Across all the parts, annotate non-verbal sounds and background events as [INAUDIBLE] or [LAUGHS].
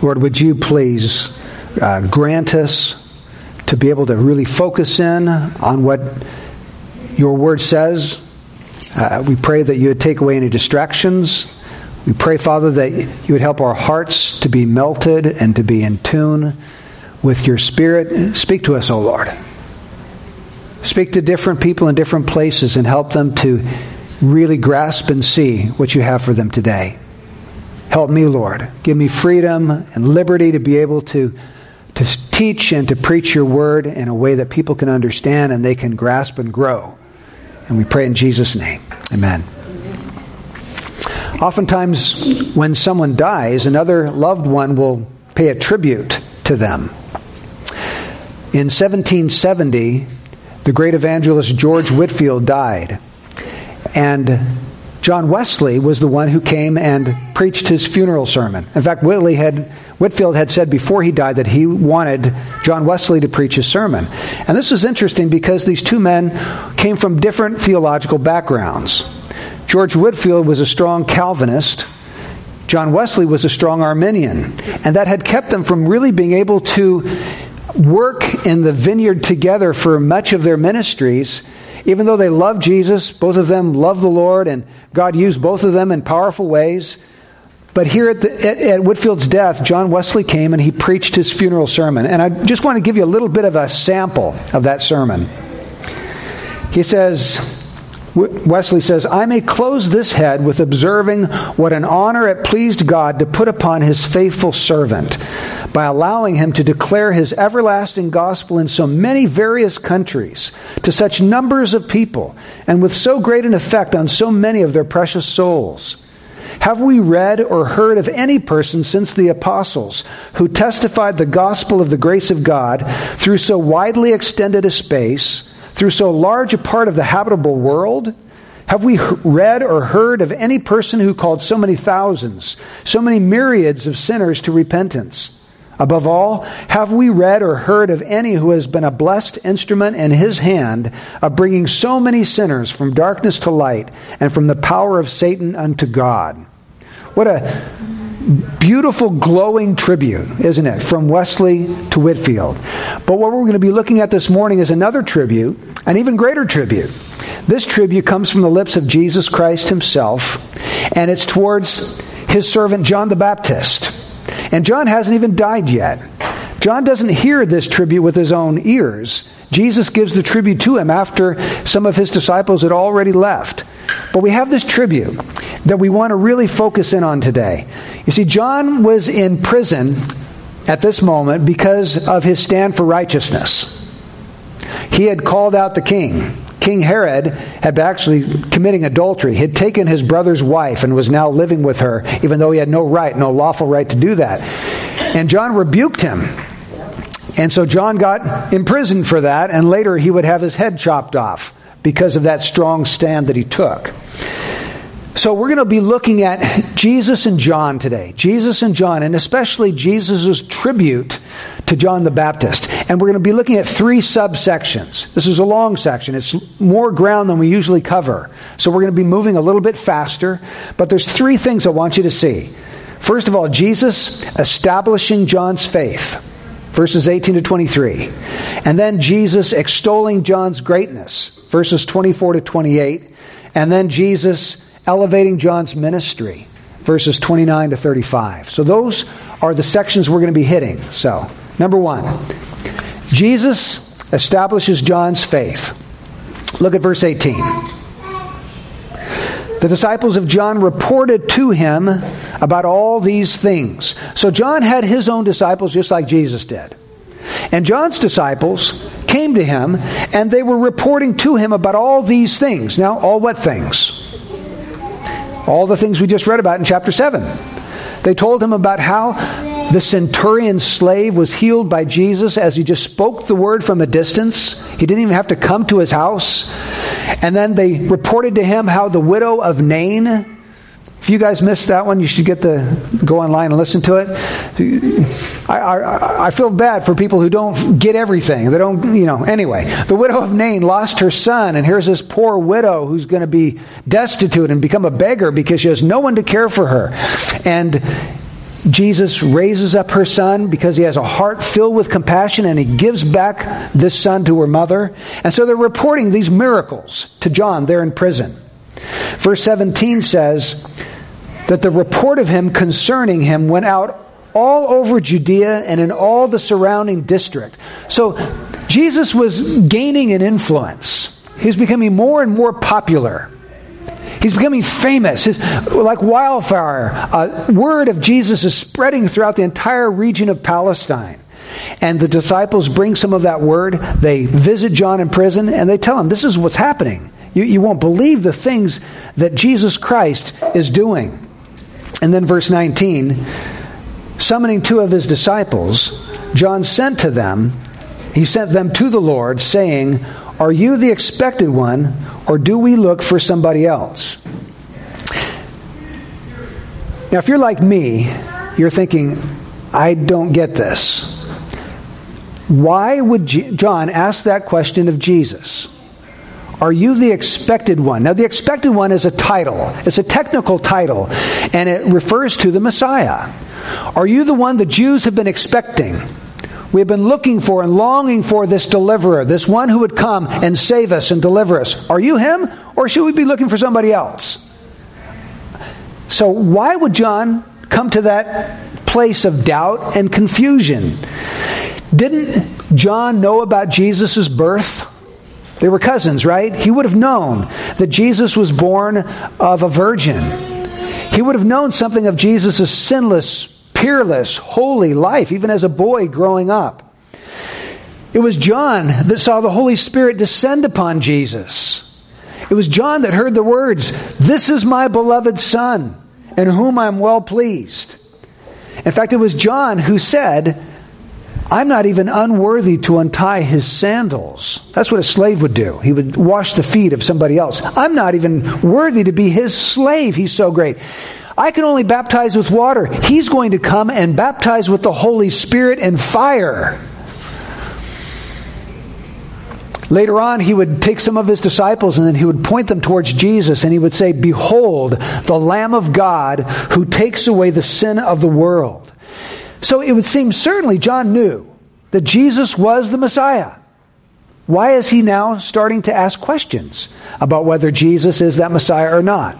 Lord, would you please uh, grant us to be able to really focus in on what your word says? Uh, we pray that you would take away any distractions. We pray, Father, that you would help our hearts to be melted and to be in tune with your Spirit. Speak to us, O Lord. Speak to different people in different places and help them to really grasp and see what you have for them today. Help me, Lord. Give me freedom and liberty to be able to, to teach and to preach your word in a way that people can understand and they can grasp and grow. And we pray in Jesus' name. Amen. Oftentimes, when someone dies, another loved one will pay a tribute to them. In 1770, the great evangelist George Whitefield died. And John Wesley was the one who came and preached his funeral sermon. In fact, Whitley had, Whitefield had said before he died that he wanted John Wesley to preach his sermon. And this is interesting because these two men came from different theological backgrounds. George Whitefield was a strong Calvinist. John Wesley was a strong Arminian. And that had kept them from really being able to work in the vineyard together for much of their ministries even though they loved Jesus, both of them loved the Lord, and God used both of them in powerful ways. But here at, the, at, at, Whitefield's death, John Wesley came and he preached his funeral sermon. And I just want to give you a little bit of a sample of that sermon. He says, Wesley says, I may close this head with observing what an honor it pleased God to put upon his faithful servant by allowing him to declare his everlasting gospel in so many various countries to such numbers of people and with so great an effect on so many of their precious souls. Have we read or heard of any person since the apostles who testified the gospel of the grace of God through so widely extended a space? through so large a part of the habitable world? Have we read or heard of any person who called so many thousands, so many myriads of sinners to repentance? Above all, have we read or heard of any who has been a blessed instrument in his hand of bringing so many sinners from darkness to light and from the power of Satan unto God? What a beautiful, glowing tribute, isn't it, from Wesley to Whitefield. But what we're going to be looking at this morning is another tribute, an even greater tribute. This tribute comes from the lips of Jesus Christ himself, and it's towards his servant John the Baptist. And John hasn't even died yet. John doesn't hear this tribute with his own ears. Jesus gives the tribute to him after some of his disciples had already left. But we have this tribute that we want to really focus in on today. You see, John was in prison at this moment because of his stand for righteousness. He had called out the king. King Herod had actually committing adultery. He had taken his brother's wife and was now living with her, even though he had no right, no lawful right to do that. And John rebuked him. And so John got imprisoned for that, and later he would have his head chopped off because of that strong stand that he took. So we're going to be looking at Jesus and John today. Jesus and John, and especially Jesus' tribute to John the Baptist. And we're going to be looking at three subsections. This is a long section. It's more ground than we usually cover. So we're going to be moving a little bit faster. But there's three things I want you to see. First of all, Jesus establishing John's faith. Verses 18 to 23. And then Jesus extolling John's greatness. Verses 24 to 28. And then Jesus elevating John's ministry, verses 29 to 35. So those are the sections we're going to be hitting. So, number one, Jesus establishes John's faith. Look at verse 18. The disciples of John reported to him about all these things. So John had his own disciples just like Jesus did. And John's disciples came to him and they were reporting to him about all these things. Now, all what things? All the things we just read about in chapter 7. They told him about how the centurion's slave was healed by Jesus as he just spoke the word from a distance. He didn't even have to come to his house. And then they reported to him how the widow of Nain if you guys missed that one, you should get the go online and listen to it. I, I, I, feel bad for people who don't get everything. They don't, you know. Anyway, the widow of Nain lost her son, and here's this poor widow who's going to be destitute and become a beggar because she has no one to care for her. And Jesus raises up her son because he has a heart filled with compassion and he gives back this son to her mother. And so they're reporting these miracles to John there in prison. Verse 17 says that the report of him concerning him went out all over Judea and in all the surrounding district. So Jesus was gaining an influence. He's becoming more and more popular. He's becoming famous. His, like wildfire, uh, word of Jesus is spreading throughout the entire region of Palestine. And the disciples bring some of that word. They visit John in prison and they tell him, This is what's happening. You, you won't believe the things that Jesus Christ is doing. And then, verse 19 summoning two of his disciples, John sent to them, he sent them to the Lord, saying, Are you the expected one, or do we look for somebody else? Now, if you're like me, you're thinking, I don't get this. Why would John ask that question of Jesus? Are you the expected one? Now, the expected one is a title, it's a technical title, and it refers to the Messiah. Are you the one the Jews have been expecting? We have been looking for and longing for this deliverer, this one who would come and save us and deliver us. Are you him, or should we be looking for somebody else? So, why would John come to that place of doubt and confusion? Didn't John know about Jesus' birth? They were cousins, right? He would have known that Jesus was born of a virgin. He would have known something of Jesus' sinless peerless, holy life, even as a boy growing up. It was John that saw the Holy Spirit descend upon Jesus. It was John that heard the words, This is my beloved Son, in whom I'm well pleased. In fact, it was John who said, I'm not even unworthy to untie his sandals. That's what a slave would do. He would wash the feet of somebody else. I'm not even worthy to be his slave. He's so great. I can only baptize with water. He's going to come and baptize with the Holy Spirit and fire. Later on, he would take some of his disciples and then he would point them towards Jesus and he would say, Behold, the Lamb of God who takes away the sin of the world. So it would seem certainly John knew that Jesus was the Messiah. Why is he now starting to ask questions about whether Jesus is that Messiah or not?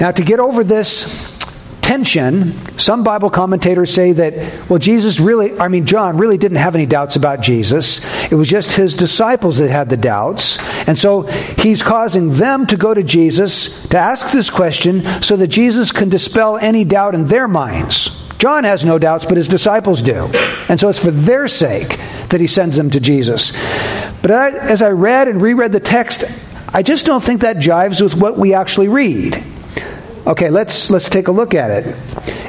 Now, to get over this tension, some Bible commentators say that, well, Jesus really, I mean, John really didn't have any doubts about Jesus. It was just his disciples that had the doubts. And so he's causing them to go to Jesus to ask this question so that Jesus can dispel any doubt in their minds. John has no doubts, but his disciples do. And so it's for their sake that he sends them to Jesus. But as I read and reread the text, I just don't think that jives with what we actually read. Okay, let's let's take a look at it.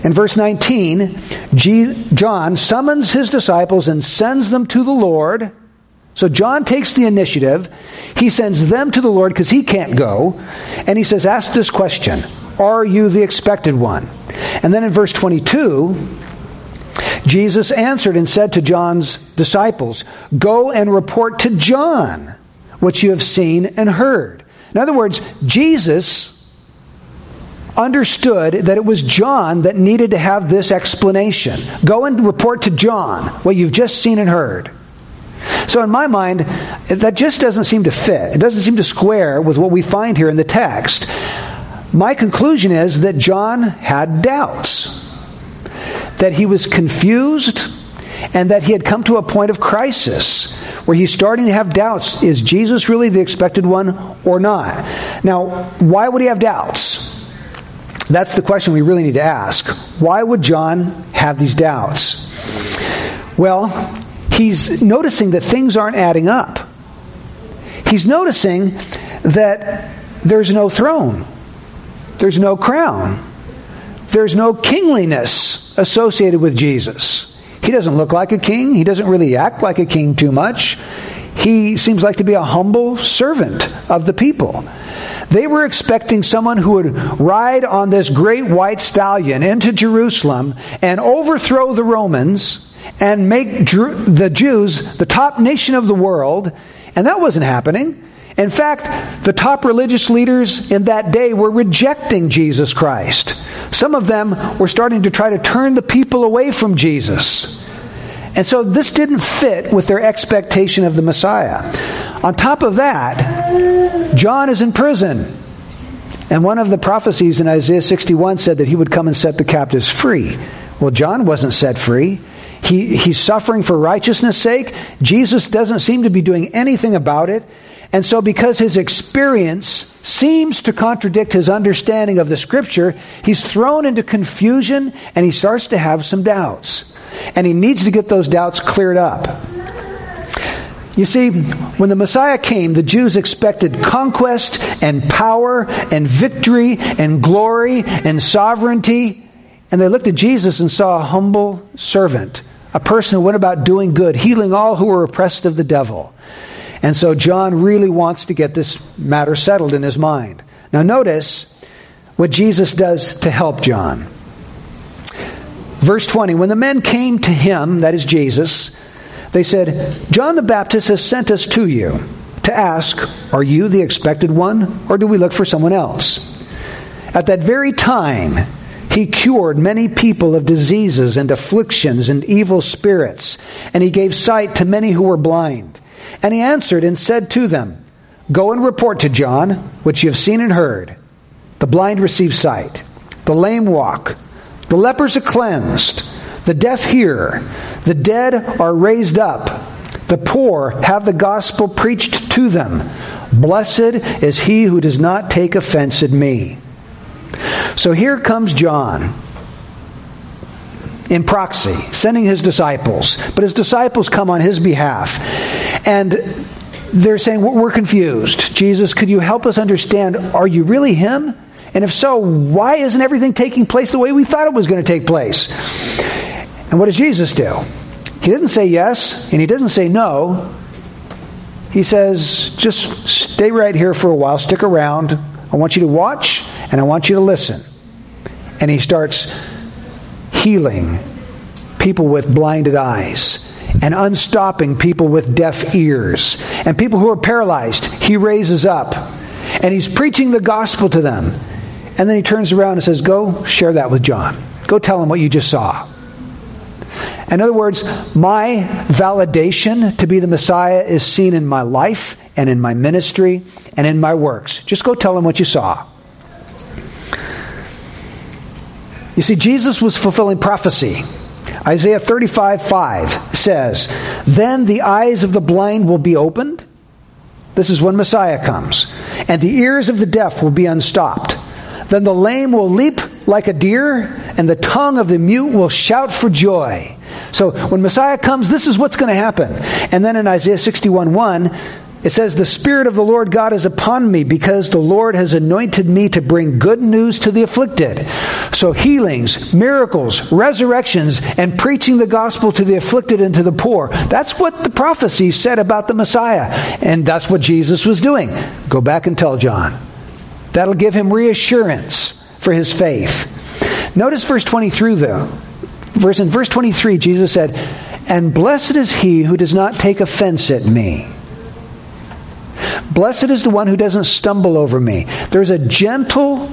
In verse 19, G, John summons his disciples and sends them to the Lord. So John takes the initiative. He sends them to the Lord because he can't go. And he says, Ask this question Are you the expected one? And then in verse 22, Jesus answered and said to John's disciples, Go and report to John what you have seen and heard. In other words, Jesus understood that it was John that needed to have this explanation. Go and report to John what you've just seen and heard. So, in my mind, that just doesn't seem to fit. It doesn't seem to square with what we find here in the text. My conclusion is that John had doubts, that he was confused, and that he had come to a point of crisis where he's starting to have doubts. Is Jesus really the expected one or not? Now, why would he have doubts? That's the question we really need to ask. Why would John have these doubts? Well, he's noticing that things aren't adding up. He's noticing that there's no throne, there's no crown, there's no kingliness associated with Jesus. He doesn't look like a king, he doesn't really act like a king too much. He seems like to be a humble servant of the people. They were expecting someone who would ride on this great white stallion into Jerusalem and overthrow the Romans and make the Jews the top nation of the world. And that wasn't happening. In fact, the top religious leaders in that day were rejecting Jesus Christ. Some of them were starting to try to turn the people away from Jesus. And so this didn't fit with their expectation of the Messiah. On top of that, John is in prison. And one of the prophecies in Isaiah 61 said that he would come and set the captives free. Well, John wasn't set free. He, he's suffering for righteousness' sake. Jesus doesn't seem to be doing anything about it. And so, because his experience seems to contradict his understanding of the scripture, he's thrown into confusion and he starts to have some doubts. And he needs to get those doubts cleared up. You see, when the Messiah came, the Jews expected conquest and power and victory and glory and sovereignty. And they looked at Jesus and saw a humble servant, a person who went about doing good, healing all who were oppressed of the devil. And so John really wants to get this matter settled in his mind. Now, notice what Jesus does to help John. Verse 20 When the men came to him, that is Jesus, they said, John the Baptist has sent us to you to ask, Are you the expected one, or do we look for someone else? At that very time, he cured many people of diseases and afflictions and evil spirits, and he gave sight to many who were blind. And he answered and said to them, Go and report to John what you have seen and heard. The blind receive sight, the lame walk, the lepers are cleansed, the deaf hear, the dead are raised up, the poor have the gospel preached to them. Blessed is he who does not take offense at me. So here comes John in proxy, sending his disciples. But his disciples come on his behalf. And they're saying, We're confused. Jesus, could you help us understand? Are you really him? And if so, why isn't everything taking place the way we thought it was going to take place? And what does Jesus do? He didn't say yes, and he doesn't say no. He says, just stay right here for a while, stick around. I want you to watch, and I want you to listen. And he starts healing people with blinded eyes and unstopping people with deaf ears and people who are paralyzed. He raises up and he's preaching the gospel to them. And then he turns around and says, Go share that with John. Go tell him what you just saw. In other words, my validation to be the Messiah is seen in my life and in my ministry and in my works. Just go tell him what you saw. You see, Jesus was fulfilling prophecy. Isaiah 35 5 says, Then the eyes of the blind will be opened. This is when Messiah comes. And the ears of the deaf will be unstopped. Then the lame will leap like a deer, and the tongue of the mute will shout for joy. So when Messiah comes, this is what's going to happen. And then in Isaiah 61 1, it says, The Spirit of the Lord God is upon me because the Lord has anointed me to bring good news to the afflicted. So, healings, miracles, resurrections, and preaching the gospel to the afflicted and to the poor. That's what the prophecy said about the Messiah. And that's what Jesus was doing. Go back and tell John. That'll give him reassurance for his faith. Notice verse 23, though. Verse, in verse 23, Jesus said, And blessed is he who does not take offense at me. Blessed is the one who doesn't stumble over me. There's a gentle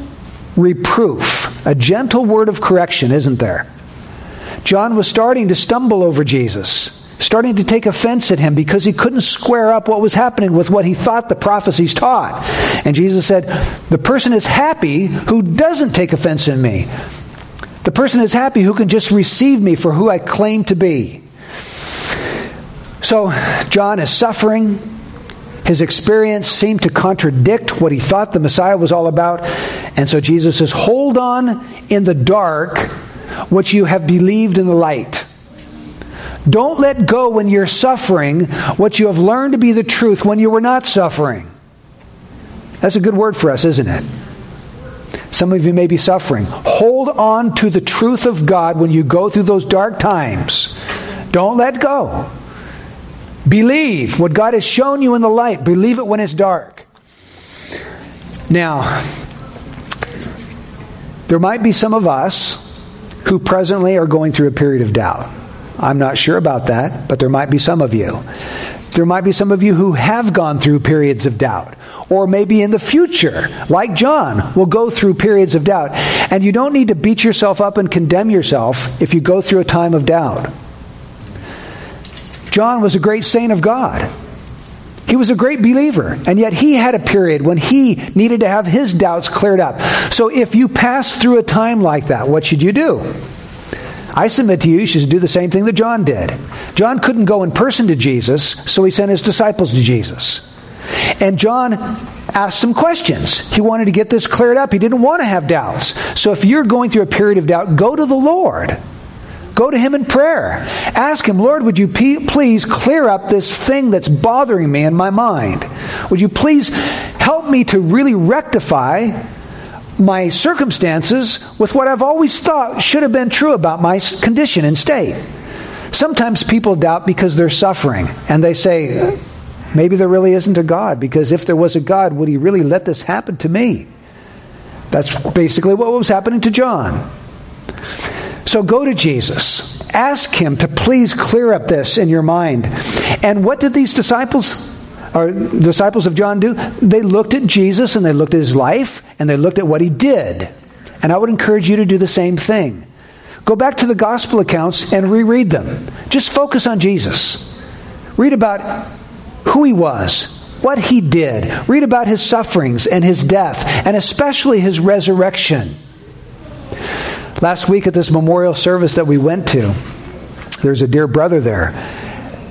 reproof, a gentle word of correction, isn't there? John was starting to stumble over Jesus, starting to take offense at him because he couldn't square up what was happening with what he thought the prophecies taught. And Jesus said, The person is happy who doesn't take offense in me. The person is happy who can just receive me for who I claim to be. So, John is suffering. His experience seemed to contradict what he thought the Messiah was all about. And so Jesus says, Hold on in the dark what you have believed in the light. Don't let go when you're suffering what you have learned to be the truth when you were not suffering. That's a good word for us, isn't it? Some of you may be suffering. Hold on to the truth of God when you go through those dark times. Don't let go. Believe what God has shown you in the light. Believe it when it's dark. Now, there might be some of us who presently are going through a period of doubt. I'm not sure about that, but there might be some of you. There might be some of you who have gone through periods of doubt, or maybe in the future, like John, will go through periods of doubt. And you don't need to beat yourself up and condemn yourself if you go through a time of doubt. John was a great saint of God. He was a great believer, and yet he had a period when he needed to have his doubts cleared up. So if you pass through a time like that, what should you do? I submit to you, you should do the same thing that John did. John couldn't go in person to Jesus, so he sent his disciples to Jesus. And John asked some questions. He wanted to get this cleared up. He didn't want to have doubts. So if you're going through a period of doubt, go to the Lord. Go to Him in prayer. Ask Him, Lord, would you please clear up this thing that's bothering me in my mind? Would you please help me to really rectify my circumstances with what I've always thought should have been true about my condition and state. Sometimes people doubt because they're suffering, and they say, maybe there really isn't a God, because if there was a God, would he really let this happen to me? That's basically what was happening to John. So go to Jesus. Ask him to please clear up this in your mind. And what did these disciples or disciples of John do? They looked at Jesus and they looked at his life and they looked at what he did. And I would encourage you to do the same thing. Go back to the gospel accounts and reread them. Just focus on Jesus. Read about who he was, what he did. Read about his sufferings and his death, and especially his resurrection. Last week at this memorial service that we went to, there's a dear brother there,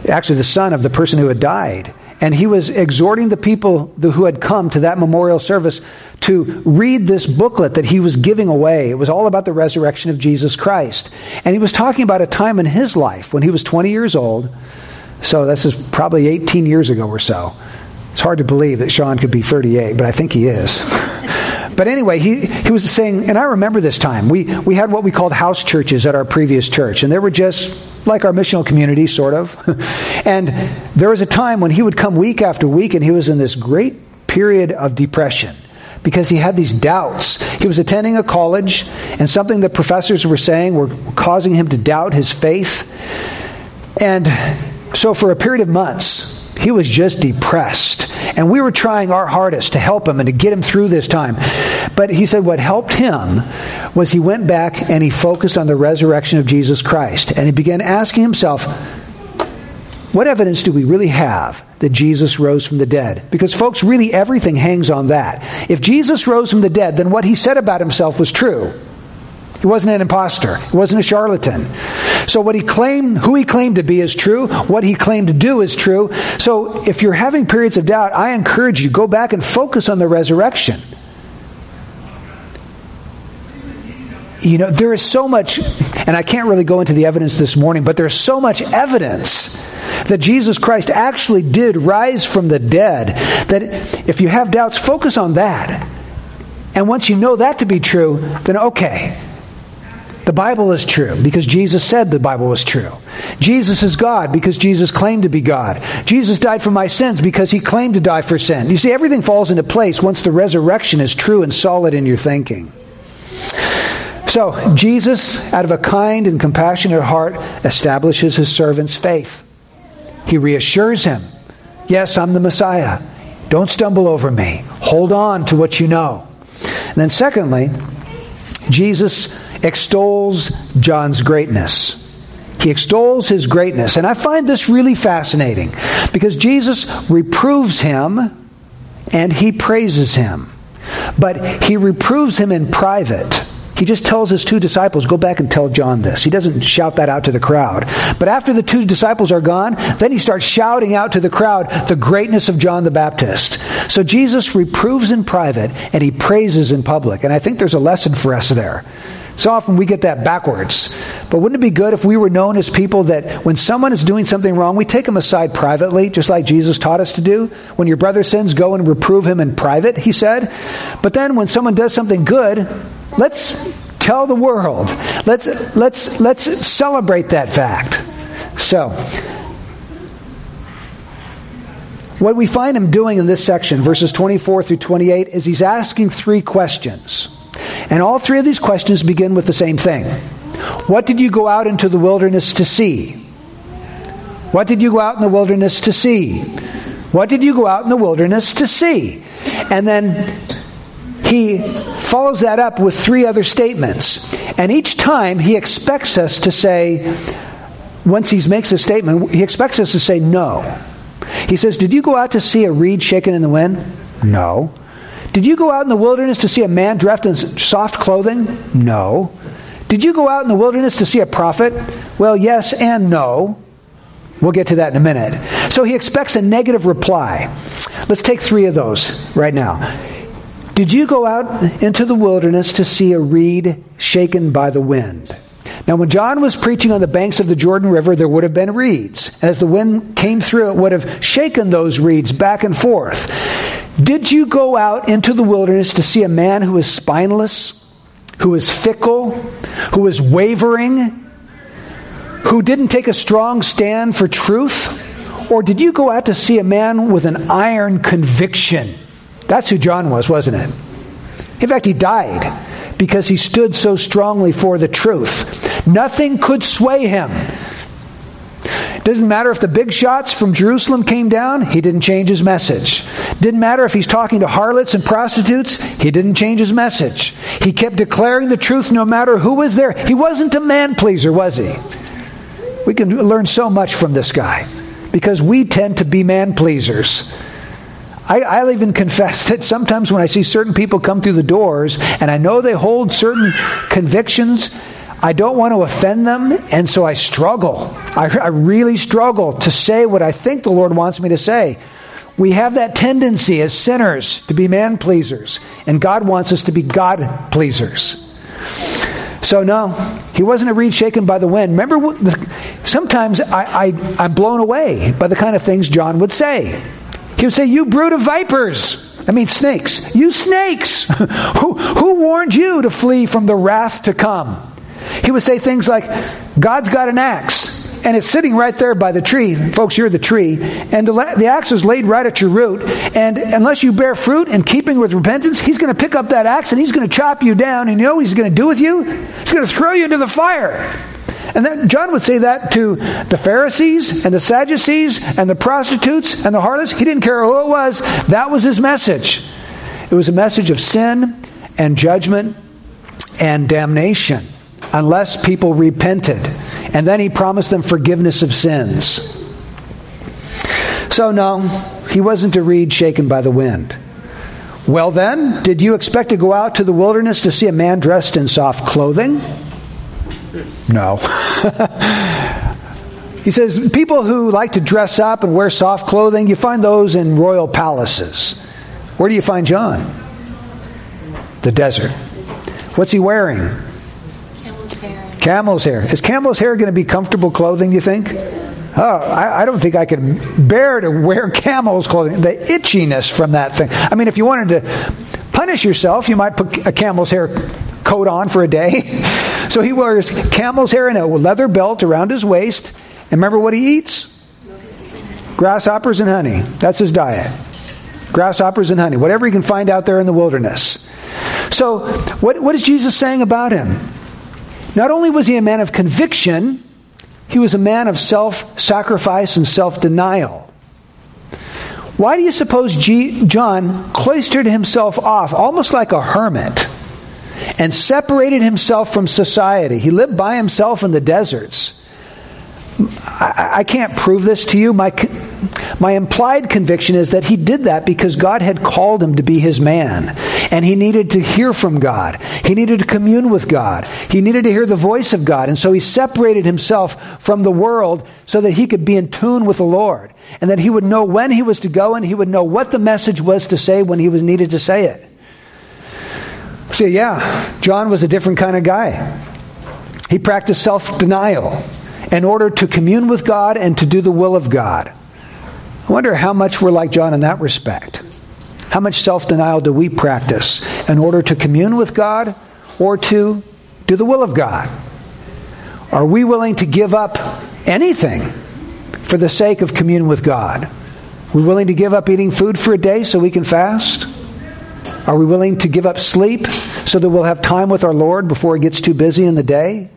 actually the son of the person who had died. And he was exhorting the people who had come to that memorial service to read this booklet that he was giving away. It was all about the resurrection of Jesus Christ. And he was talking about a time in his life when he was 20 years old. So this is probably 18 years ago or so. It's hard to believe that Sean could be 38, but I think he is. [LAUGHS] But anyway, he, he was saying, and I remember this time. We, we had what we called house churches at our previous church, and they were just like our missional community, sort of. [LAUGHS] and there was a time when he would come week after week, and he was in this great period of depression because he had these doubts. He was attending a college, and something that professors were saying were causing him to doubt his faith. And so, for a period of months, he was just depressed. And we were trying our hardest to help him and to get him through this time. But he said what helped him was he went back and he focused on the resurrection of Jesus Christ. And he began asking himself, what evidence do we really have that Jesus rose from the dead? Because, folks, really everything hangs on that. If Jesus rose from the dead, then what he said about himself was true. He wasn't an impostor. He wasn't a charlatan. So what he claimed, who he claimed to be is true. What he claimed to do is true. So if you're having periods of doubt, I encourage you, go back and focus on the resurrection. You know, there is so much, and I can't really go into the evidence this morning, but there's so much evidence that Jesus Christ actually did rise from the dead that if you have doubts, focus on that. And once you know that to be true, then okay, the Bible is true because Jesus said the Bible was true. Jesus is God because Jesus claimed to be God. Jesus died for my sins because he claimed to die for sin. You see, everything falls into place once the resurrection is true and solid in your thinking. So, Jesus, out of a kind and compassionate heart, establishes his servant's faith. He reassures him Yes, I'm the Messiah. Don't stumble over me. Hold on to what you know. And then, secondly, Jesus extols John's greatness. He extols his greatness. And I find this really fascinating because Jesus reproves him and he praises him. But he reproves him in private. He just tells his two disciples, go back and tell John this. He doesn't shout that out to the crowd. But after the two disciples are gone, then he starts shouting out to the crowd the greatness of John the Baptist. So Jesus reproves in private and he praises in public. And I think there's a lesson for us there. So often we get that backwards. But wouldn't it be good if we were known as people that when someone is doing something wrong, we take them aside privately, just like Jesus taught us to do? When your brother sins, go and reprove him in private, he said. But then when someone does something good, let's tell the world. Let's, let's, let's celebrate that fact. So, what we find him doing in this section, verses 24 through 28, is he's asking three questions. And all three of these questions begin with the same thing What did you go out into the wilderness to see? What did you go out in the wilderness to see? What did you go out in the wilderness to see? And then he follows that up with three other statements. And each time he expects us to say, once he makes a statement, he expects us to say no. He says, Did you go out to see a reed shaken in the wind? No. Did you go out in the wilderness to see a man dressed in soft clothing? No. Did you go out in the wilderness to see a prophet? Well, yes and no. We'll get to that in a minute. So he expects a negative reply. Let's take three of those right now. Did you go out into the wilderness to see a reed shaken by the wind? Now, when John was preaching on the banks of the Jordan River, there would have been reeds. And as the wind came through, it would have shaken those reeds back and forth. Did you go out into the wilderness to see a man who is spineless, who is fickle, who is wavering, who didn't take a strong stand for truth? Or did you go out to see a man with an iron conviction? That's who John was, wasn't it? In fact, he died because he stood so strongly for the truth. Nothing could sway him. Doesn't matter if the big shots from Jerusalem came down, he didn't change his message. Didn't matter if he's talking to harlots and prostitutes, he didn't change his message. He kept declaring the truth no matter who was there. He wasn't a man pleaser, was he? We can learn so much from this guy because we tend to be man pleasers. I, I'll even confess that sometimes when I see certain people come through the doors and I know they hold certain convictions, I don't want to offend them, and so I struggle. I, I, really struggle to say what I think the Lord wants me to say. We have that tendency as sinners to be man pleasers, and God wants us to be God pleasers. So, no, he wasn't a reed shaken by the wind. Remember, sometimes I, I, I'm blown away by the kind of things John would say. He would say, You brood of vipers. I mean, snakes. You snakes. [LAUGHS] who, who warned you to flee from the wrath to come? He would say things like, God's got an axe, and it's sitting right there by the tree. Folks, you're the tree. And the, the axe is laid right at your root. And unless you bear fruit in keeping with repentance, he's going to pick up that axe and he's going to chop you down. And you know what he's going to do with you? He's going to throw you into the fire. And then John would say that to the Pharisees and the Sadducees and the prostitutes and the harlots. He didn't care who it was. That was his message. It was a message of sin and judgment and damnation unless people repented. And then he promised them forgiveness of sins. So, no, he wasn't a reed shaken by the wind. Well, then, did you expect to go out to the wilderness to see a man dressed in soft clothing? No. [LAUGHS] he says people who like to dress up and wear soft clothing, you find those in royal palaces. Where do you find John? The desert. What's he wearing? Camel's hair. Is camel's hair going to be comfortable clothing, you think? Oh, I, I, don't think I could bear to wear [LAUGHS] camel's clothing. The itchiness from that thing. I mean, if you wanted to punish yourself, you might put a camel's hair coat on for a day. [LAUGHS] So he wears camel's hair and a leather belt around his waist. And remember what he eats? Grasshoppers and honey. That's his diet. Grasshoppers and honey. Whatever he can find out there in the wilderness. So, what, what is Jesus saying about him? Not only was he a man of conviction, he was a man of self sacrifice and self denial. Why do you suppose G- John cloistered himself off almost like a hermit? and separated himself from society. He lived by himself in the deserts. I, I, can't prove this to you. My, my implied conviction is that he did that because God had called him to be his man. And he needed to hear from God. He needed to commune with God. He needed to hear the voice of God. And so he separated himself from the world so that he could be in tune with the Lord. And that he would know when he was to go and he would know what the message was to say when he was needed to say it. See, yeah, John was a different kind of guy. He practiced self denial in order to commune with God and to do the will of God. I wonder how much we're like John in that respect. How much self denial do we practice in order to commune with God or to do the will of God? Are we willing to give up anything for the sake of commune with God? Are we willing to give up eating food for a day so we can fast? Are we willing to give up sleep so that we'll have time with our Lord before it gets too busy in the day?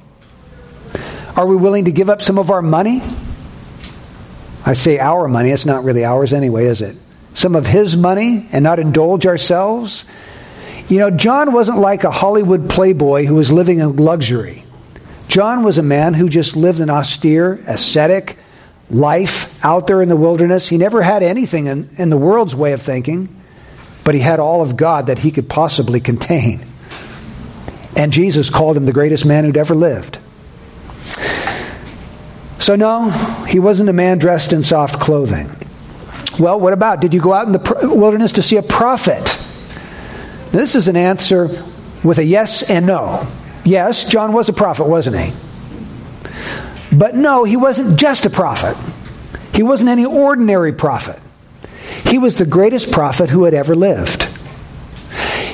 Are we willing to give up some of our money I say our money, it's not really ours anyway, is it? Some of his money and not indulge ourselves. You know, John wasn't like a Hollywood playboy who was living in luxury. John was a man who just lived an austere, ascetic life out there in the wilderness. He never had anything in, in the world's way of thinking, but he had all of God that he could possibly contain. And Jesus called him the greatest man who'd ever lived. So, no, he wasn't a man dressed in soft clothing. Well, what about? Did you go out in the wilderness to see a prophet? This is an answer with a yes and no. Yes, John was a prophet, wasn't he? But no, he wasn't just a prophet. He wasn't any ordinary prophet. He was the greatest prophet who had ever lived.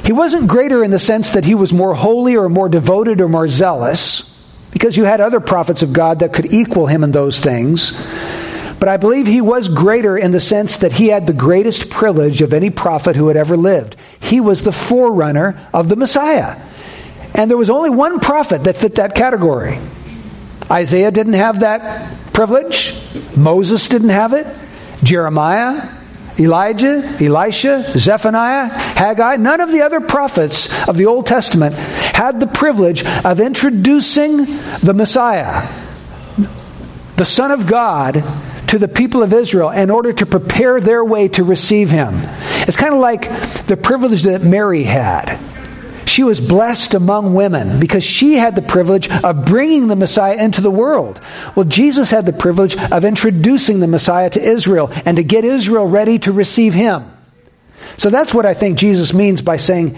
He wasn't greater in the sense that he was more holy or more devoted or more zealous, because you had other prophets of God that could equal him in those things. But I believe he was greater in the sense that he had the greatest privilege of any prophet who had ever lived. He was the forerunner of the Messiah. And there was only one prophet that fit that category. Isaiah didn't have that privilege. Moses didn't have it. Jeremiah, Elijah, Elisha, Zephaniah, Haggai, none of the other prophets of the Old Testament had the privilege of introducing the Messiah, the Son of God, to the people of Israel in order to prepare their way to receive him. It's kind of like the privilege that Mary had. She was blessed among women because she had the privilege of bringing the Messiah into the world. Well, Jesus had the privilege of introducing the Messiah to Israel and to get Israel ready to receive him. So that's what I think Jesus means by saying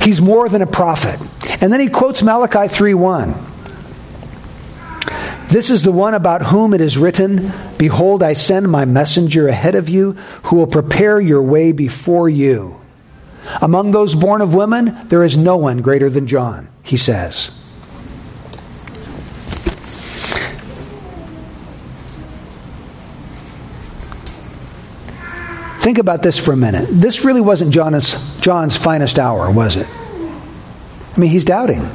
he's more than a prophet. And then he quotes Malachi 3:1. This is the one about whom it is written, Behold, I send my messenger ahead of you who will prepare your way before you. Among those born of women, there is no one greater than John, he says. Think about this for a minute. This really wasn't John's, John's finest hour, was it? I mean, he's doubting.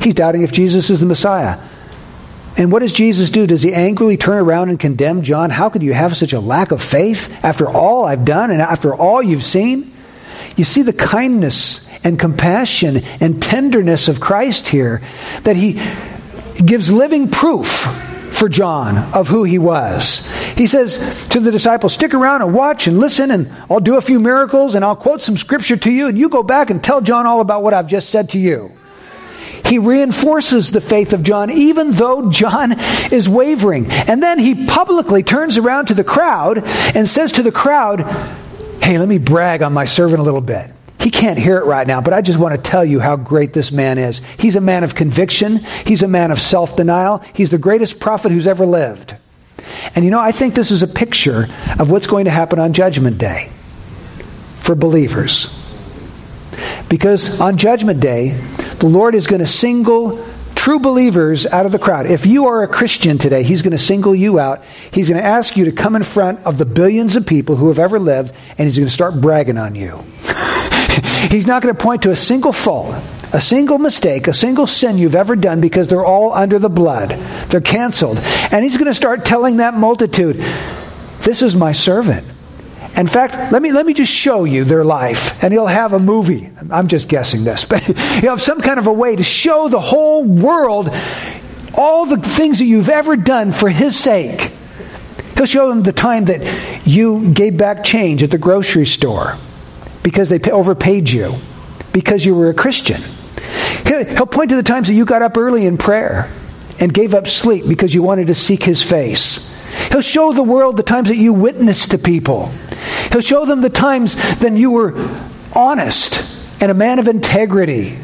He's doubting if Jesus is the Messiah. And what does Jesus do? Does he angrily turn around and condemn John? How could you have such a lack of faith after all I've done and after all you've seen? You see the kindness and compassion and tenderness of Christ here that he gives living proof for John of who he was. He says to the disciples, Stick around and watch and listen, and I'll do a few miracles and I'll quote some scripture to you, and you go back and tell John all about what I've just said to you. He reinforces the faith of John, even though John is wavering. And then he publicly turns around to the crowd and says to the crowd, Hey, let me brag on my servant a little bit. He can't hear it right now, but I just want to tell you how great this man is. He's a man of conviction. He's a man of self denial. He's the greatest prophet who's ever lived. And you know, I think this is a picture of what's going to happen on Judgment Day for believers. Because on Judgment Day, the Lord is going to single true believers out of the crowd. If you are a Christian today, He's going to single you out. He's going to ask you to come in front of the billions of people who have ever lived, and He's going to start bragging on you. [LAUGHS] he's not going to point to a single fault, a single mistake, a single sin you've ever done because they're all under the blood. They're canceled. And He's going to start telling that multitude, This is my servant. In fact, let me, let me just show you their life. And he'll have a movie. I'm just guessing this, [LAUGHS] but he'll have some kind of a way to show the whole world all the things that you've ever done for his sake. He'll show them the time that you gave back change at the grocery store because they overpaid you, because you were a Christian. He'll point to the times that you got up early in prayer and gave up sleep because you wanted to seek his face. He'll show the world the times that you witnessed to people. He'll show them the times when you were honest and a man of integrity.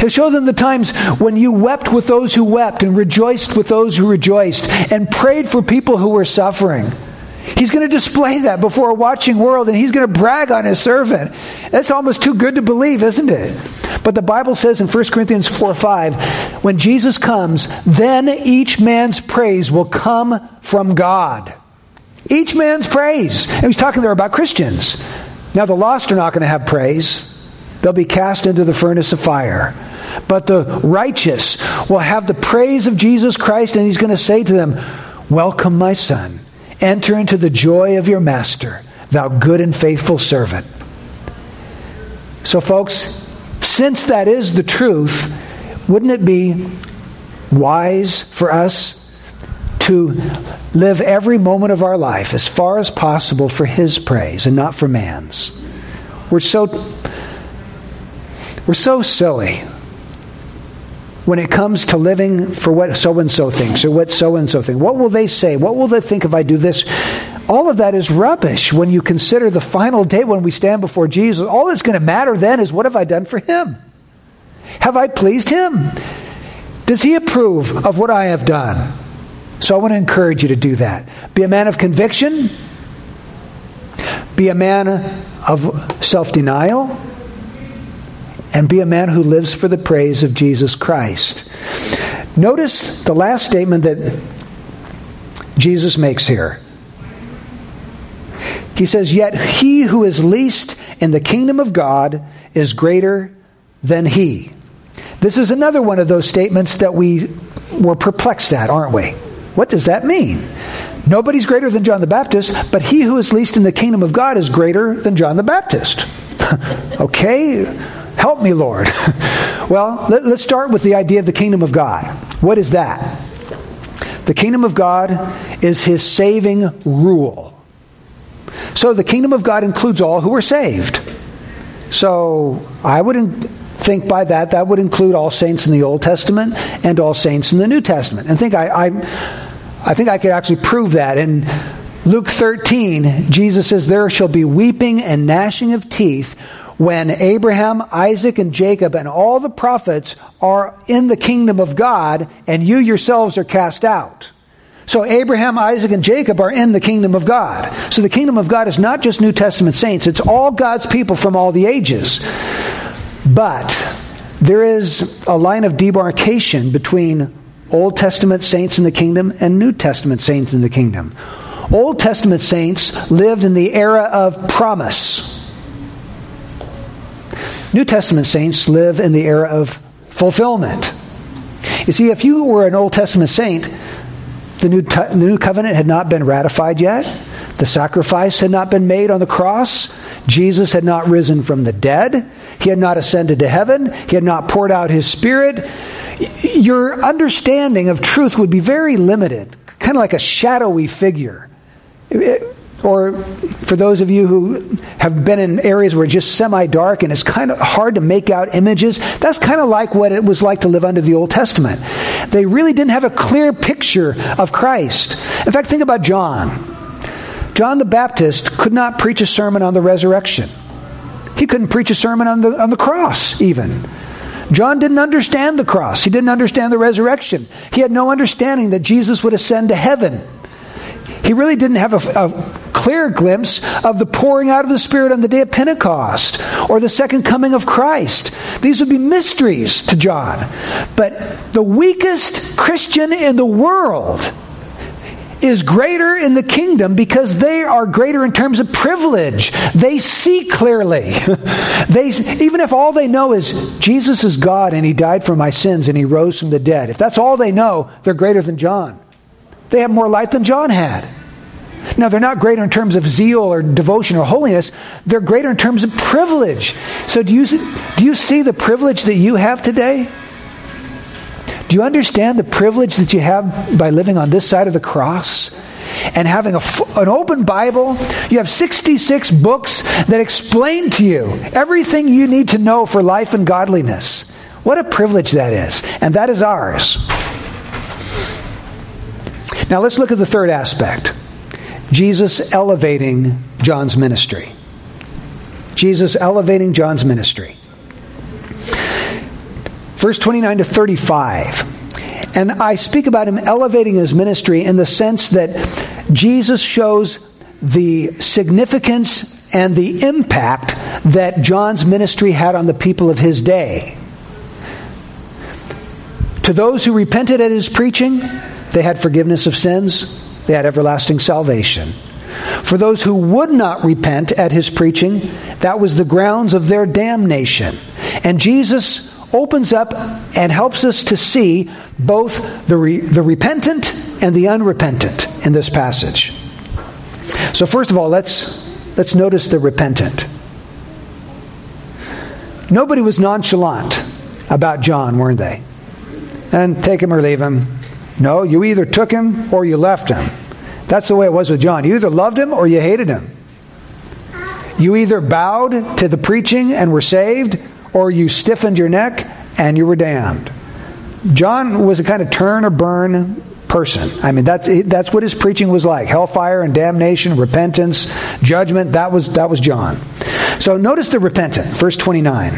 He'll show them the times when you wept with those who wept and rejoiced with those who rejoiced and prayed for people who were suffering. He's going to display that before a watching world and he's going to brag on his servant. That's almost too good to believe, isn't it? But the Bible says in 1 Corinthians 4 5, when Jesus comes, then each man's praise will come from God. Each man's praise. And he's talking there about Christians. Now, the lost are not going to have praise, they'll be cast into the furnace of fire. But the righteous will have the praise of Jesus Christ, and he's going to say to them, Welcome, my son Enter into the joy of your master, thou good and faithful servant. So, folks, since that is the truth, wouldn't it be wise for us to live every moment of our life as far as possible for His praise and not for man's? We're so we're so silly when it comes to living for what so and so thinks or what so and so thinks. What will they say? What will they think if I do this? All of that is rubbish when you consider the final day when we stand before Jesus. All that's going to matter then is what have I done for Him? Have I pleased Him? Does He approve of what I have done? So I want to encourage you to do that. Be a man of conviction, be a man of self denial and be a man who lives for the praise of Jesus Christ. Notice the last statement that Jesus makes here. He says, Yet he who is least in the kingdom of God is greater than he. This is another one of those statements that we were perplexed at, aren't we? What does that mean? Nobody's greater than John the Baptist, but he who is least in the kingdom of God is greater than John the Baptist. [LAUGHS] okay? Help me, Lord. [LAUGHS] well, let, us start with the idea of the kingdom of God. What is that? The kingdom of God is his saving rule. So the kingdom of God includes all who are saved. So I wouldn't think by that that would include all saints in the Old Testament and all saints in the New Testament. And think I, I, I think I could actually prove that in Luke 13. Jesus says, "There shall be weeping and gnashing of teeth." when Abraham, Isaac, and Jacob and all the prophets are in the kingdom of God and you yourselves are cast out. So Abraham, Isaac, and Jacob are in the kingdom of God. So the kingdom of God is not just New Testament saints, it's all God's people from all the ages. But there is a line of demarcation between Old Testament saints in the kingdom and New Testament saints in the kingdom. Old Testament saints lived in the era of promise. New Testament saints live in the era of fulfillment. You see, if you were an Old Testament saint, the new, the new covenant had not been ratified yet. The sacrifice had not been made on the cross. Jesus had not risen from the dead. He had not ascended to heaven. He had not poured out his spirit. Your understanding of truth would be very limited, kind of like a shadowy figure. Or for those of you who have been in areas where it's just semi dark and it's kind of hard to make out images, that's kind of like what it was like to live under the Old Testament. They really didn't have a clear picture of Christ. In fact, think about John. John the Baptist could not preach a sermon on the resurrection. He couldn't preach a sermon on the, on the cross, even. John didn't understand the cross. He didn't understand the resurrection. He had no understanding that Jesus would ascend to heaven. He really didn't have a, a clear glimpse of the pouring out of the Spirit on the day of Pentecost or the second coming of Christ. These would be mysteries to John. But the weakest Christian in the world is greater in the kingdom because they are greater in terms of privilege. They see clearly. [LAUGHS] they, even if all they know is Jesus is God and he died for my sins and he rose from the dead, if that's all they know, they're greater than John. They have more light than John had. Now, they're not greater in terms of zeal or devotion or holiness. They're greater in terms of privilege. So, do you, do you see the privilege that you have today? Do you understand the privilege that you have by living on this side of the cross? And having a, an open Bible, you have 66 books that explain to you everything you need to know for life and godliness. What a privilege that is. And that is ours. Now let's look at the third aspect Jesus elevating John's ministry. Jesus elevating John's ministry. Verse 29 to 35. And I speak about him elevating his ministry in the sense that Jesus shows the significance and the impact that John's ministry had on the people of his day. To those who repented at his preaching, they had forgiveness of sins, they had everlasting salvation. For those who would not repent at his preaching, that was the grounds of their damnation. And Jesus opens up and helps us to see both the, re- the repentant and the unrepentant in this passage. So first of all, let's let's notice the repentant. Nobody was nonchalant about John, weren't they? And take him or leave him. No, you either took him or you left him. That's the way it was with John. You either loved him or you hated him. You either bowed to the preaching and were saved, or you stiffened your neck and you were damned. John was a kind of turn or burn person. I mean, that's, that's what his preaching was like hellfire and damnation, repentance, judgment. That was, that was John. So notice the repentant, verse 29.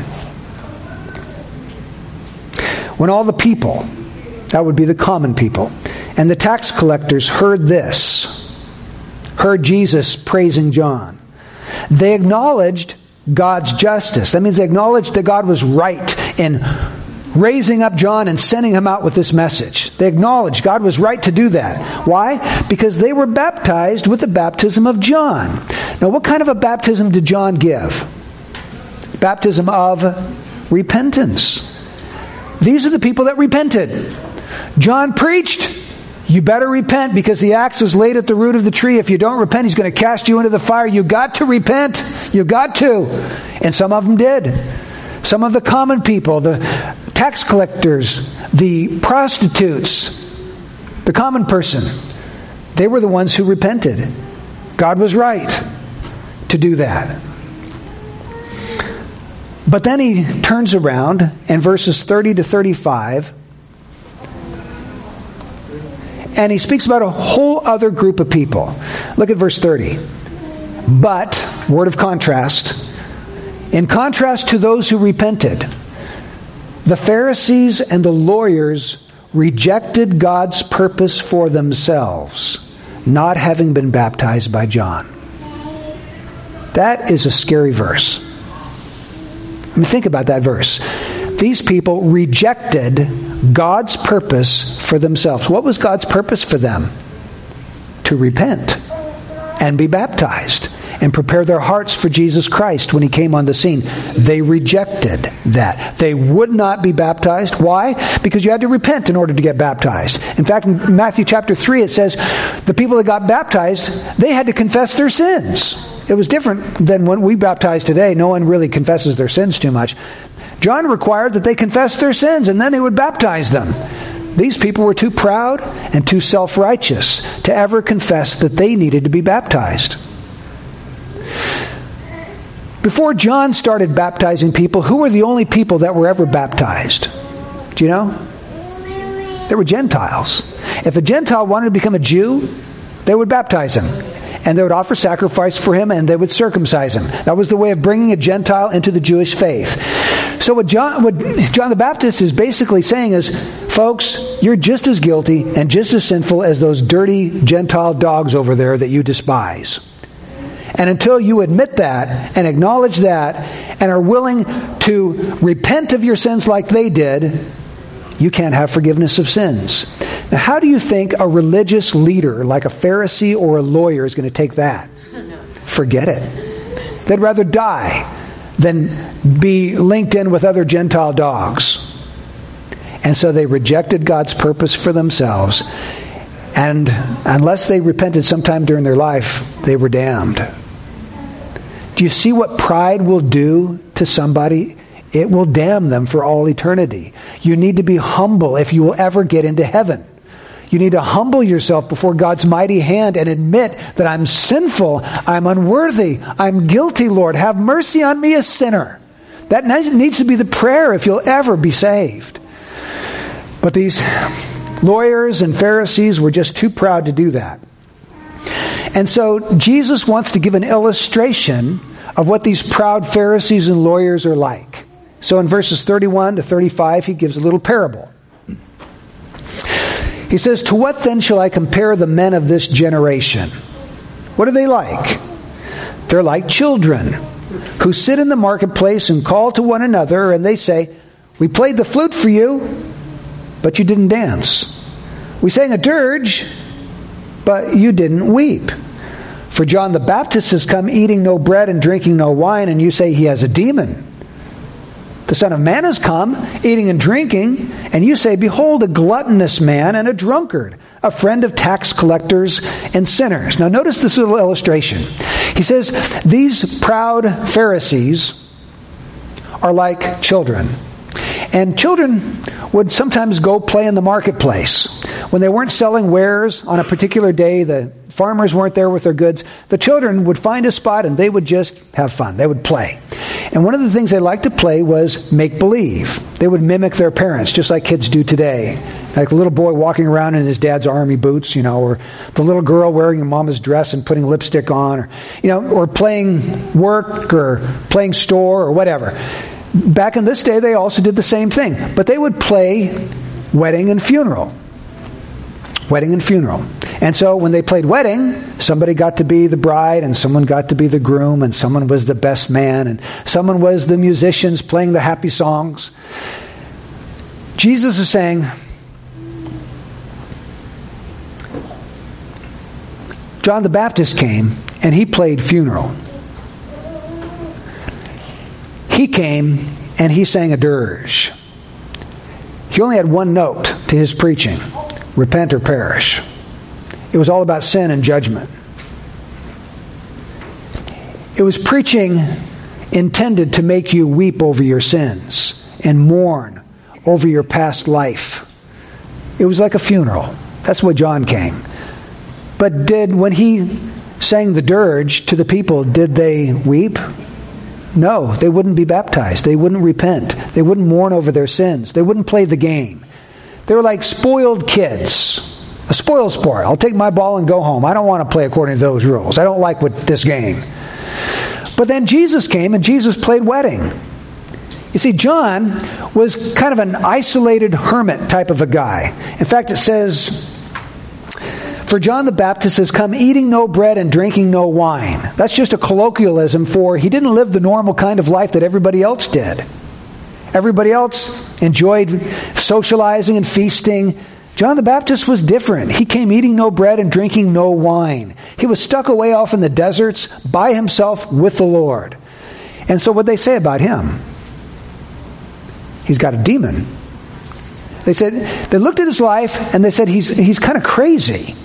When all the people, that would be the common people, and the tax collectors heard this, heard Jesus praising John, they acknowledged God's justice. That means they acknowledged that God was right in raising up John and sending him out with this message. They acknowledged God was right to do that. Why? Because they were baptized with the baptism of John. Now, what kind of a baptism did John give? Baptism of repentance. These are the people that repented. John preached, you better repent because the axe was laid at the root of the tree. If you don't repent, he's going to cast you into the fire. You got to repent. You got to. And some of them did. Some of the common people, the tax collectors, the prostitutes, the common person, they were the ones who repented. God was right to do that. But then he turns around and verses 30 to 35 and he speaks about a whole other group of people. Look at verse 30. But, word of contrast, in contrast to those who repented, the Pharisees and the lawyers rejected God's purpose for themselves, not having been baptized by John. That is a scary verse. I mean, think about that verse. These people rejected God's purpose for themselves. What was God's purpose for them? To repent and be baptized and prepare their hearts for Jesus Christ when he came on the scene. They rejected that. They would not be baptized. Why? Because you had to repent in order to get baptized. In fact, in Matthew chapter 3, it says the people that got baptized, they had to confess their sins. It was different than when we baptize today. No one really confesses their sins too much. John required that they confess their sins and then he would baptize them. These people were too proud and too self righteous to ever confess that they needed to be baptized. Before John started baptizing people, who were the only people that were ever baptized? Do you know? They were Gentiles. If a Gentile wanted to become a Jew, they would baptize him and they would offer sacrifice for him and they would circumcise him. That was the way of bringing a Gentile into the Jewish faith. So what John, what John the Baptist is basically saying is, folks, you're just as guilty and just as sinful as those dirty Gentile dogs over there that you despise. And until you admit that and acknowledge that and are willing to repent of your sins like they did, you can't have forgiveness of sins. Now, how do you think a religious leader like a Pharisee or a lawyer is going to take that? Forget it. They'd rather die than be linked in with other Gentile dogs. And so they rejected God's purpose for themselves. And unless they repented sometime during their life, they were damned. Do you see what pride will do to somebody? It will damn them for all eternity. You need to be humble if you will ever get into heaven. You need to humble yourself before God's mighty hand and admit that I'm sinful, I'm unworthy, I'm guilty, Lord. Have mercy on me, a sinner. That needs to be the prayer if you'll ever be saved. But these lawyers and Pharisees were just too proud to do that. And so Jesus wants to give an illustration of what these proud Pharisees and lawyers are like. So in verses 31 to 35, he gives a little parable. He says, To what then shall I compare the men of this generation? What are they like? They're like children who sit in the marketplace and call to one another, and they say, We played the flute for you, but you didn't dance. We sang a dirge, but you didn't weep. For John the Baptist has come eating no bread and drinking no wine, and you say he has a demon. The Son of Man has come, eating and drinking, and you say, Behold, a gluttonous man and a drunkard, a friend of tax collectors and sinners. Now, notice this little illustration. He says, These proud Pharisees are like children. And children would sometimes go play in the marketplace. When they weren't selling wares on a particular day, the farmers weren't there with their goods, the children would find a spot and they would just have fun. They would play. And one of the things they liked to play was make believe. They would mimic their parents, just like kids do today. Like the little boy walking around in his dad's army boots, you know, or the little girl wearing a mama's dress and putting lipstick on, or, you know, or playing work or playing store or whatever. Back in this day, they also did the same thing, but they would play wedding and funeral. Wedding and funeral. And so when they played wedding, somebody got to be the bride, and someone got to be the groom, and someone was the best man, and someone was the musicians playing the happy songs. Jesus is saying, John the Baptist came and he played funeral. He came and he sang a dirge. He only had one note to his preaching repent or perish. It was all about sin and judgment. It was preaching intended to make you weep over your sins and mourn over your past life. It was like a funeral. That's what John came. But did when he sang the dirge to the people, did they weep? No, they wouldn't be baptized. They wouldn't repent. They wouldn't mourn over their sins. They wouldn't play the game. They were like spoiled kids. A spoil sport. I'll take my ball and go home. I don't want to play according to those rules. I don't like what, this game. But then Jesus came and Jesus played wedding. You see, John was kind of an isolated hermit type of a guy. In fact, it says, For John the Baptist has come eating no bread and drinking no wine. That's just a colloquialism for he didn't live the normal kind of life that everybody else did. Everybody else enjoyed socializing and feasting. John the Baptist was different. He came eating no bread and drinking no wine. He was stuck away off in the deserts by himself with the Lord. And so, what they say about him? He's got a demon. They said they looked at his life and they said he's he's kind of crazy.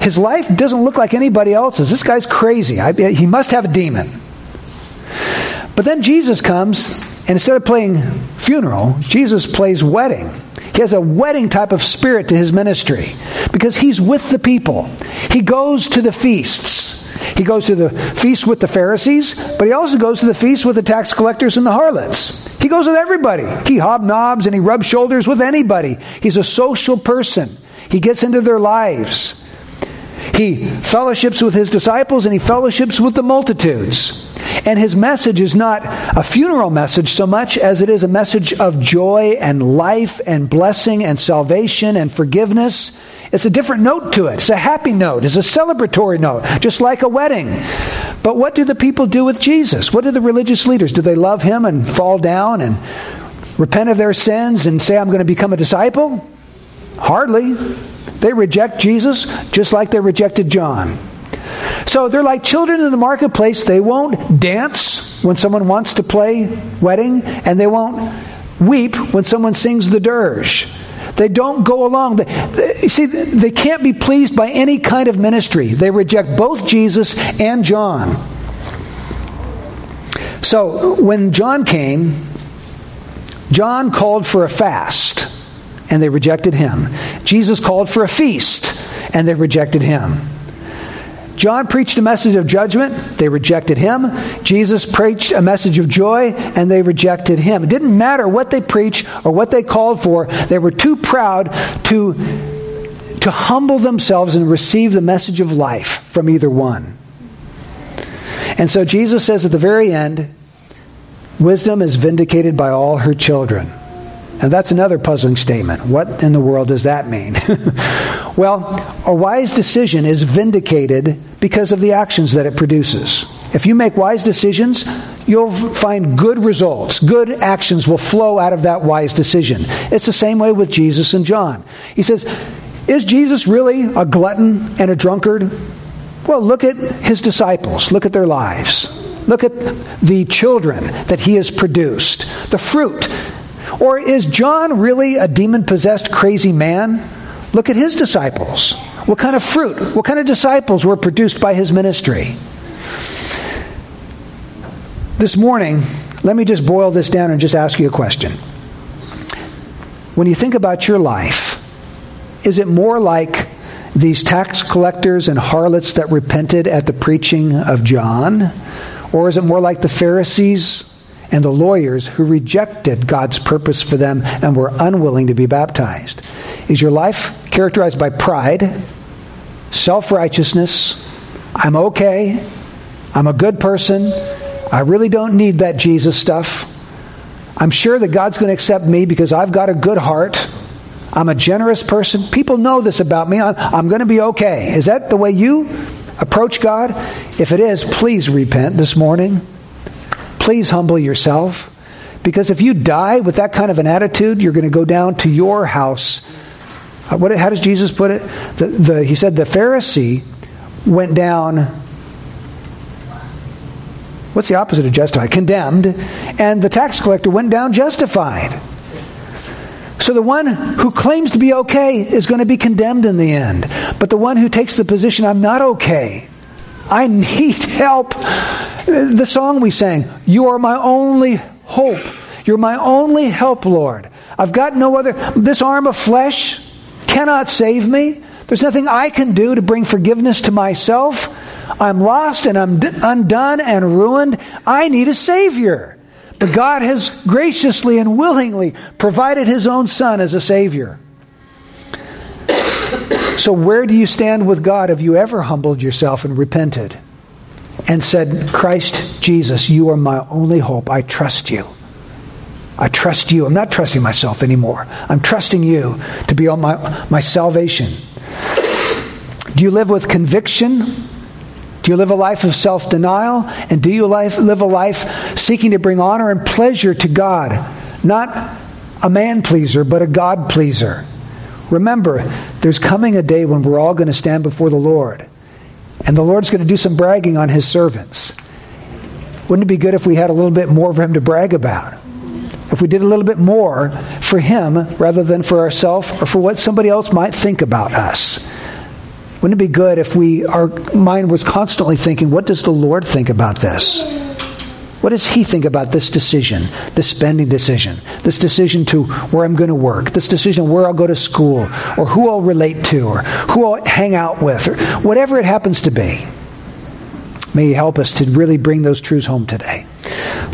His life doesn't look like anybody else's. This guy's crazy. I, he must have a demon. But then Jesus comes, and instead of playing funeral, Jesus plays wedding. He has a wedding type of spirit to his ministry because he's with the people. He goes to the feasts. He goes to the feast with the Pharisees, but he also goes to the feast with the tax collectors and the harlots. He goes with everybody. He hobnobs and he rubs shoulders with anybody. He's a social person. He gets into their lives. He fellowships with his disciples and he fellowships with the multitudes. And his message is not a funeral message so much as it is a message of joy and life and blessing and salvation and forgiveness. It's a different note to it. It's a happy note. It's a celebratory note, just like a wedding. But what do the people do with Jesus? What do the religious leaders? Do they love him and fall down and repent of their sins and say, I'm going to become a disciple? Hardly. They reject Jesus just like they rejected John. So they're like children in the marketplace. They won't dance when someone wants to play wedding, and they won't weep when someone sings the dirge. They don't go along. They, see, they can't be pleased by any kind of ministry. They reject both Jesus and John. So when John came, John called for a fast, and they rejected him. Jesus called for a feast, and they rejected him. John preached a message of judgment, they rejected him. Jesus preached a message of joy, and they rejected him. It didn't matter what they preached or what they called for, they were too proud to, to humble themselves and receive the message of life from either one. And so Jesus says at the very end, Wisdom is vindicated by all her children. And that's another puzzling statement. What in the world does that mean? [LAUGHS] well, a wise decision is vindicated because of the actions that it produces. If you make wise decisions, you'll find good results. Good actions will flow out of that wise decision. It's the same way with Jesus and John. He says, Is Jesus really a glutton and a drunkard? Well, look at his disciples, look at their lives. Look at the children that he has produced, the fruit or is John really a demon possessed crazy man? Look at his disciples. What kind of fruit, what kind of disciples were produced by his ministry? This morning, let me just boil this down and just ask you a question. When you think about your life, is it more like these tax collectors and harlots that repented at the preaching of John? Or is it more like the Pharisees and the lawyers who rejected God's purpose for them and were unwilling to be baptized? Is your life characterized by pride, self righteousness? I'm okay. I'm a good person. I really don't need that Jesus stuff. I'm sure that God's going to accept me because I've got a good heart. I'm a generous person. People know this about me. I'm, I'm going to be okay. Is that the way you approach God? If it is, please repent this morning. Please humble yourself. Because if you die with that kind of an attitude, you're going to go down to your house. Uh, what, how does Jesus put it? The, the, he said the Pharisee went down what's the opposite of justified? Condemned. And the tax collector went down justified. So the one who claims to be okay is going to be condemned in the end. But the one who takes the position, I'm not okay. I need help. The song we sang, You are my only hope. You're my only help, Lord. I've got no other. This arm of flesh cannot save me. There's nothing I can do to bring forgiveness to myself. I'm lost and I'm undone and ruined. I need a Savior. But God has graciously and willingly provided His own Son as a Savior. So, where do you stand with God? Have you ever humbled yourself and repented and said, Christ Jesus, you are my only hope. I trust you. I trust you. I'm not trusting myself anymore. I'm trusting you to be on my, my salvation. Do you live with conviction do you live a life of self denial? And do you life, live a life seeking to bring honor and pleasure to God? Not a man pleaser, but a God pleaser. Remember, there's coming a day when we're all going to stand before the Lord. And the Lord's going to do some bragging on his servants. Wouldn't it be good if we had a little bit more for him to brag about? If we did a little bit more for him rather than for ourselves or for what somebody else might think about us. Wouldn't it be good if we our mind was constantly thinking, what does the Lord think about this? What does he think about this decision, this spending decision, this decision to where I'm going to work, this decision where I'll go to school, or who I'll relate to, or who I'll hang out with, or whatever it happens to be? May He help us to really bring those truths home today.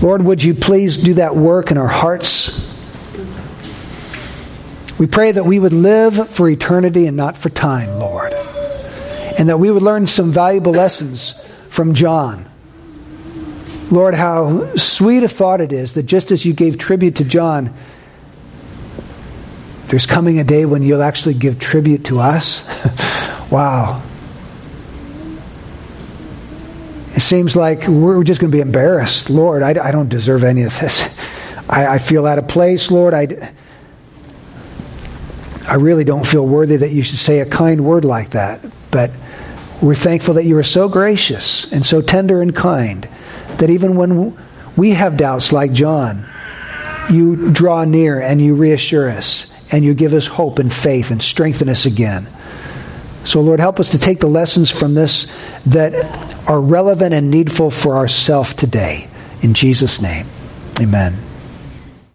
Lord, would you please do that work in our hearts? We pray that we would live for eternity and not for time, Lord and that we would learn some valuable lessons from John. Lord, how sweet a thought it is that just as you gave tribute to John, there's coming a day when you'll actually give tribute to us. [LAUGHS] wow. It seems like we're just going to be embarrassed. Lord, I, I don't deserve any of this. [LAUGHS] I, I feel out of place, Lord. I, I really don't feel worthy that you should say a kind word like that. But we're thankful that you are so gracious and so tender and kind that even when we have doubts like John, you draw near and you reassure us and you give us hope and faith and strengthen us again. So, Lord, help us to take the lessons from this that are relevant and needful for ourselves today. In Jesus' name, amen.